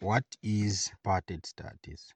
What is apartheid studies?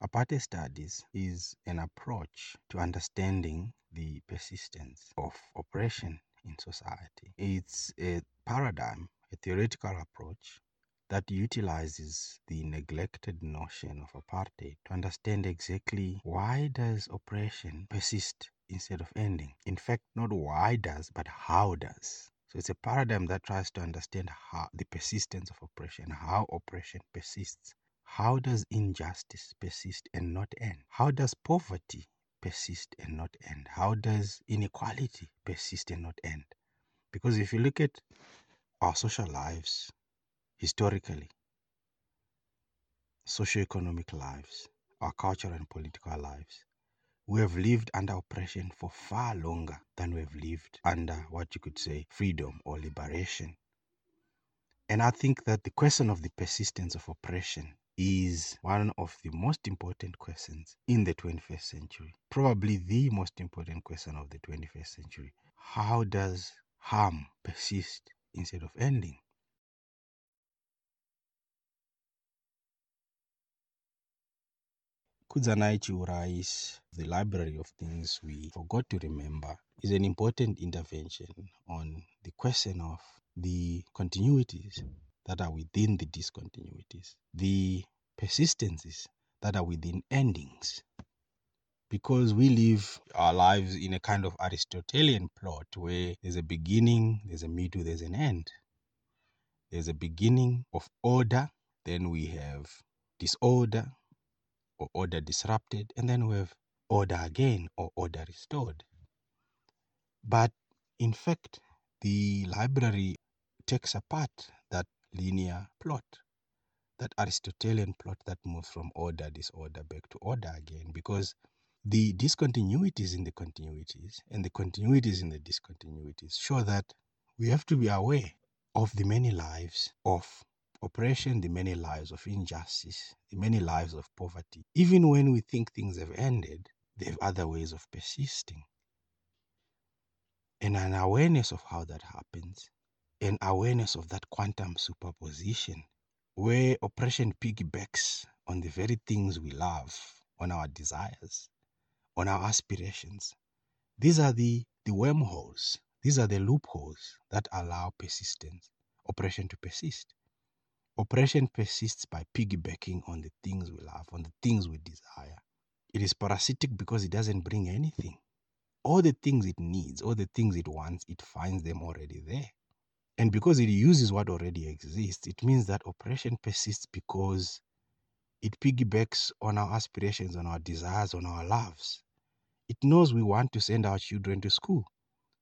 Apartheid studies is an approach to understanding the persistence of oppression in society. It's a paradigm, a theoretical approach that utilizes the neglected notion of apartheid to understand exactly why does oppression persist instead of ending. In fact, not why does, but how does. So it's a paradigm that tries to understand how the persistence of oppression, how oppression persists. How does injustice persist and not end? How does poverty persist and not end? How does inequality persist and not end? Because if you look at our social lives, historically, socio-economic lives, our cultural and political lives. We have lived under oppression for far longer than we have lived under what you could say freedom or liberation. And I think that the question of the persistence of oppression is one of the most important questions in the 21st century. Probably the most important question of the 21st century. How does harm persist instead of ending? Kudzanai Chiurai's, the Library of Things We Forgot to Remember, is an important intervention on the question of the continuities that are within the discontinuities, the persistences that are within endings. Because we live our lives in a kind of Aristotelian plot where there's a beginning, there's a middle, there's an end. There's a beginning of order, then we have disorder, or order disrupted, and then we have order again or order restored. But in fact, the library takes apart that linear plot, that Aristotelian plot that moves from order, disorder, back to order again, because the discontinuities in the continuities and the continuities in the discontinuities show that we have to be aware of the many lives of oppression, the many lives of injustice, the many lives of poverty. Even when we think things have ended, they have other ways of persisting. And an awareness of how that happens, an awareness of that quantum superposition, where oppression piggybacks on the very things we love, on our desires, on our aspirations. These are the, the wormholes, these are the loopholes that allow persistence, oppression to persist. Oppression persists by piggybacking on the things we love, on the things we desire. It is parasitic because it doesn't bring anything. All the things it needs, all the things it wants, it finds them already there. And because it uses what already exists, it means that oppression persists because it piggybacks on our aspirations, on our desires, on our loves. It knows we want to send our children to school.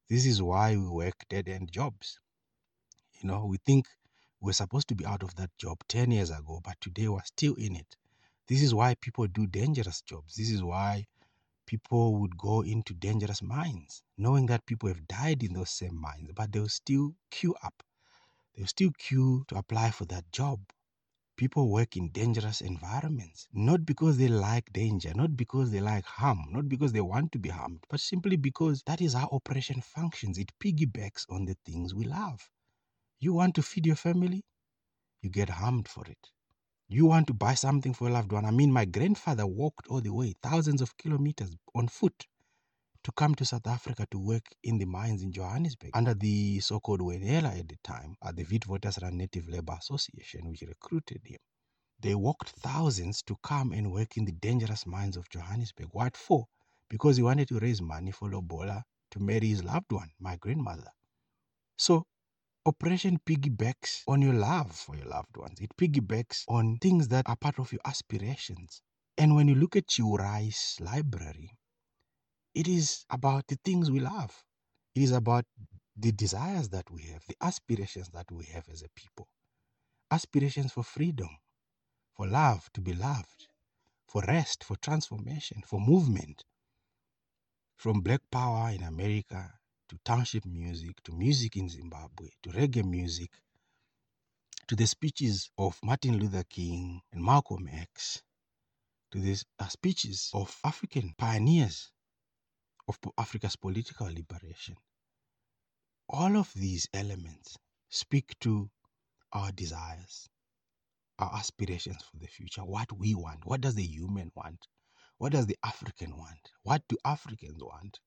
This is why we work dead end jobs. You know, we think we're supposed to be out of that job 10 years ago, but today we're still in it. This is why people do dangerous jobs. This is why people would go into dangerous mines, knowing that people have died in those same mines, but they'll still queue up. They'll still queue to apply for that job. People work in dangerous environments, not because they like danger, not because they like harm, not because they want to be harmed, but simply because that is how oppression functions. It piggybacks on the things we love. You want to feed your family? You get harmed for it. You want to buy something for a loved one? I mean, my grandfather walked all the way, thousands of kilometers on foot to come to South Africa to work in the mines in Johannesburg under the so called Wenela at the time, at the Witwatersrand Native Labour Association, which recruited him. They walked thousands to come and work in the dangerous mines of Johannesburg. What for? Because he wanted to raise money for Lobola to marry his loved one, my grandmother. So Oppression piggybacks on your love for your loved ones. It piggybacks on things that are part of your aspirations. And when you look at Chiurai's library, it is about the things we love. It is about the desires that we have, the aspirations that we have as a people. Aspirations for freedom, for love, to be loved, for rest, for transformation, for movement. From Black Power in America to township music, to music in Zimbabwe, to reggae music, to the speeches of Martin Luther King and Malcolm X, to the uh, speeches of African pioneers of Africa's political liberation. All of these elements speak to our desires, our aspirations for the future, what we want. What does the human want? What does the African want? What do Africans want?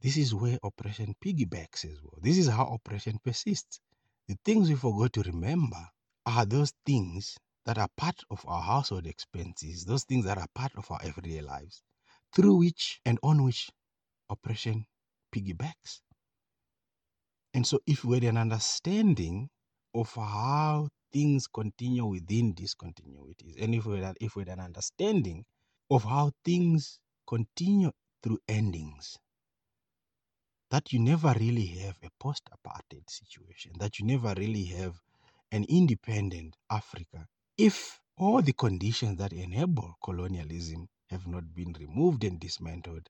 This is where oppression piggybacks as well. This is how oppression persists. The things we forgot to remember are those things that are part of our household expenses, those things that are part of our everyday lives, through which and on which oppression piggybacks. And so, if we had an understanding of how things continue within discontinuities, and if we had, if we had an understanding of how things continue through endings, that you never really have a post apartheid situation, that you never really have an independent Africa if all the conditions that enable colonialism have not been removed and dismantled.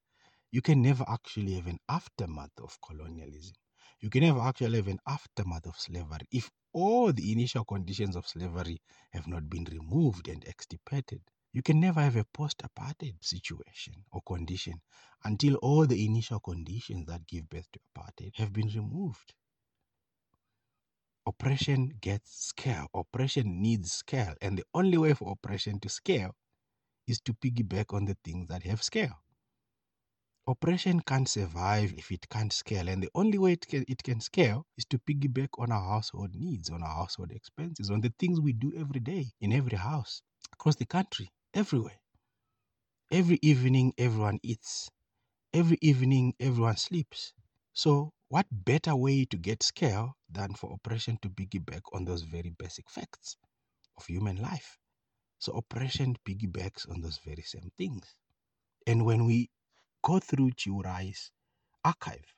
You can never actually have an aftermath of colonialism. You can never actually have an aftermath of slavery if all the initial conditions of slavery have not been removed and extirpated. You can never have a post apartheid situation or condition until all the initial conditions that give birth to apartheid have been removed. Oppression gets scale. Oppression needs scale. And the only way for oppression to scale is to piggyback on the things that have scale. Oppression can't survive if it can't scale. And the only way it can, it can scale is to piggyback on our household needs, on our household expenses, on the things we do every day in every house across the country, everywhere. Every evening, everyone eats. Every evening, everyone sleeps. So, what better way to get scale than for oppression to piggyback on those very basic facts of human life? So, oppression piggybacks on those very same things. And when we go through Chiurai's archive,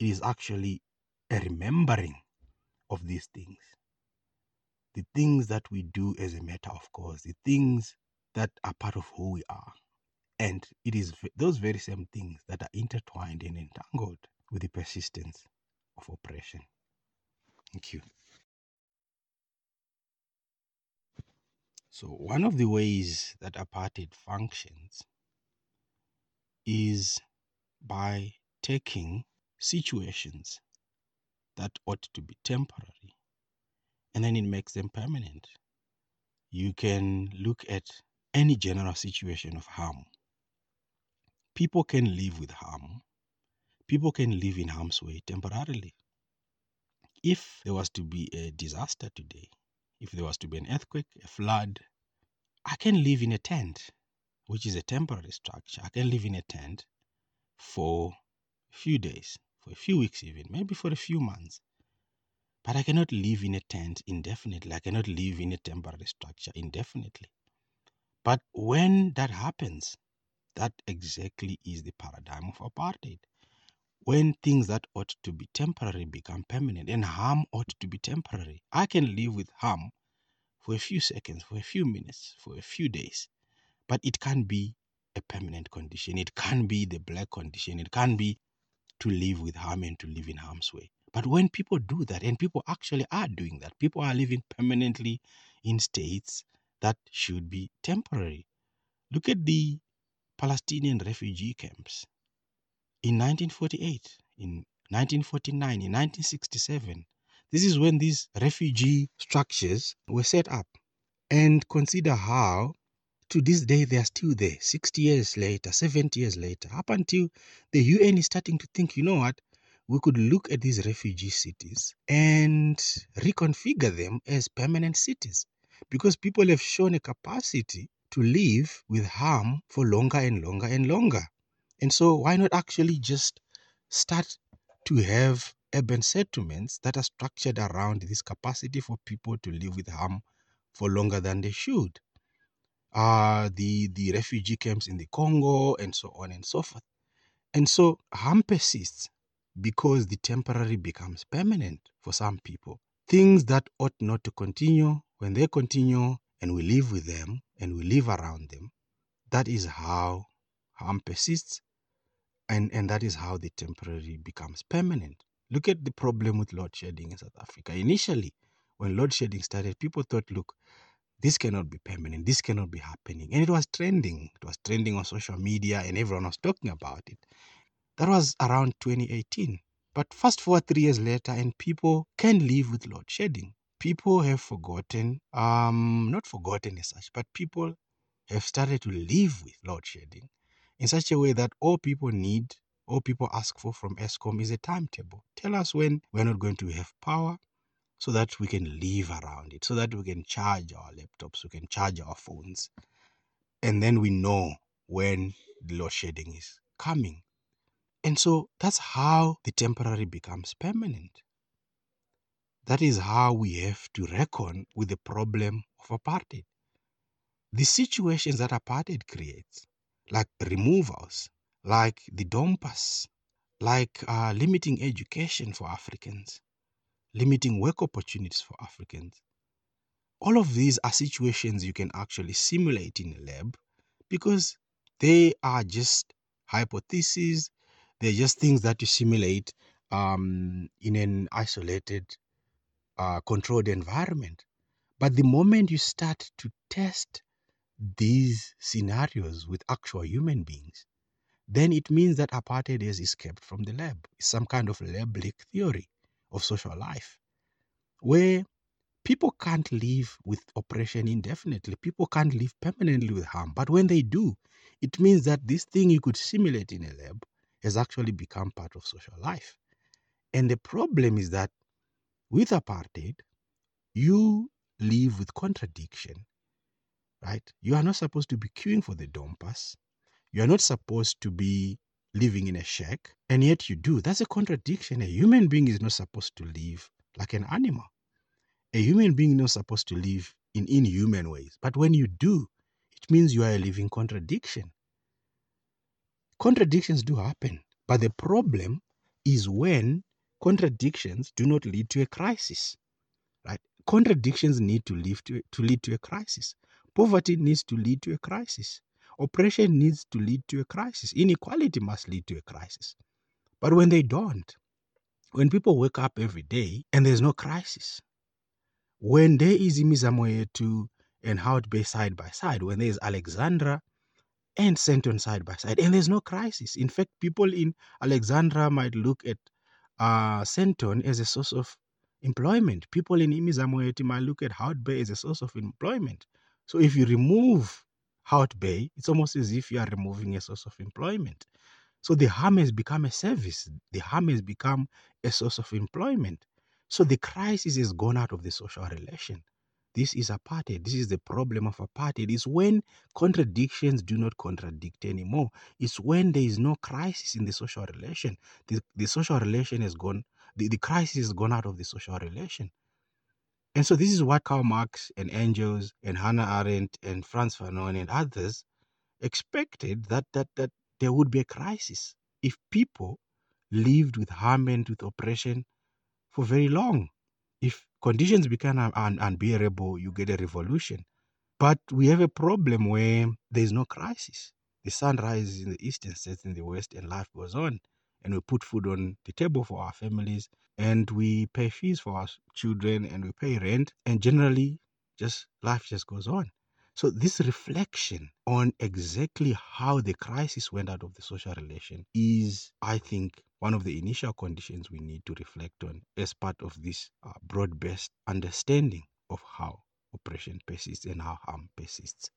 it is actually a remembering of these things. The things that we do as a matter of course, the things that are part of who we are. And it is those very same things that are intertwined and entangled with the persistence of oppression. Thank you. So, one of the ways that apartheid functions is by taking situations that ought to be temporary and then it makes them permanent. You can look at any general situation of harm. People can live with harm. People can live in harm's way temporarily. If there was to be a disaster today, if there was to be an earthquake, a flood, I can live in a tent, which is a temporary structure. I can live in a tent for a few days, for a few weeks, even, maybe for a few months. But I cannot live in a tent indefinitely. I cannot live in a temporary structure indefinitely. But when that happens, that exactly is the paradigm of apartheid. When things that ought to be temporary become permanent and harm ought to be temporary, I can live with harm for a few seconds, for a few minutes, for a few days, but it can be a permanent condition. It can be the black condition. It can be to live with harm and to live in harm's way. But when people do that, and people actually are doing that, people are living permanently in states that should be temporary. Look at the Palestinian refugee camps in 1948, in 1949, in 1967. This is when these refugee structures were set up. And consider how to this day they are still there 60 years later 70 years later up until the un is starting to think you know what we could look at these refugee cities and reconfigure them as permanent cities because people have shown a capacity to live with harm for longer and longer and longer and so why not actually just start to have urban settlements that are structured around this capacity for people to live with harm for longer than they should uh, the, the refugee camps in the Congo, and so on and so forth. And so harm persists because the temporary becomes permanent for some people. Things that ought not to continue, when they continue and we live with them and we live around them, that is how harm persists and, and that is how the temporary becomes permanent. Look at the problem with load shedding in South Africa. Initially, when load shedding started, people thought, look, this cannot be permanent. This cannot be happening. And it was trending. It was trending on social media and everyone was talking about it. That was around 2018. But fast forward three years later, and people can live with load shedding. People have forgotten, um, not forgotten as such, but people have started to live with load shedding in such a way that all people need, all people ask for from Eskom is a timetable. Tell us when we're not going to have power so that we can live around it, so that we can charge our laptops, we can charge our phones, and then we know when the load shedding is coming. And so that's how the temporary becomes permanent. That is how we have to reckon with the problem of apartheid. The situations that apartheid creates, like removals, like the dompas, like uh, limiting education for Africans, limiting work opportunities for Africans. All of these are situations you can actually simulate in a lab because they are just hypotheses, they're just things that you simulate um, in an isolated, uh, controlled environment. But the moment you start to test these scenarios with actual human beings, then it means that apartheid has escaped from the lab. It's some kind of lab-like theory of social life where people can't live with oppression indefinitely. People can't live permanently with harm. But when they do, it means that this thing you could simulate in a lab has actually become part of social life. And the problem is that with apartheid, you live with contradiction, right? You are not supposed to be queuing for the dompas. You are not supposed to be living in a shack, and yet you do. That's a contradiction. A human being is not supposed to live like an animal. A human being is not supposed to live in inhuman ways. But when you do, it means you are a living contradiction. Contradictions do happen, but the problem is when contradictions do not lead to a crisis. Right? Contradictions need to lead to, to lead to a crisis. Poverty needs to lead to a crisis. Oppression needs to lead to a crisis. Inequality must lead to a crisis. But when they don't, when people wake up every day and there's no crisis, when there is imizamo and Hout Bay side by side, when there is Alexandra and Sandton side by side, and there's no crisis. In fact, people in Alexandra might look at uh, Sandton as a source of employment. People in imizamo might look at Hout Bay as a source of employment. So if you remove Hout Bay, it's almost as if you are removing a source of employment. So the harm has become a service. The harm has become a source of employment. So the crisis has gone out of the social relation. This is apartheid. This is the problem of apartheid. It's when contradictions do not contradict anymore. It's when there is no crisis in the social relation. The, the social relation has gone, the, the crisis has gone out of the social relation. And so this is what Karl Marx and Engels and Hannah Arendt and Frantz Fanon and others expected that that that there would be a crisis if people lived with harm and with oppression for very long. If conditions become un- un- unbearable, you get a revolution. But we have a problem where there is no crisis. The sun rises in the east and sets in the west, and life goes on. And we put food on the table for our families, and we pay fees for our children, and we pay rent, and generally, just life just goes on. So this reflection on exactly how the crisis went out of the social relation is, I think, one of the initial conditions we need to reflect on as part of this uh, broad-based understanding of how oppression persists and how harm persists.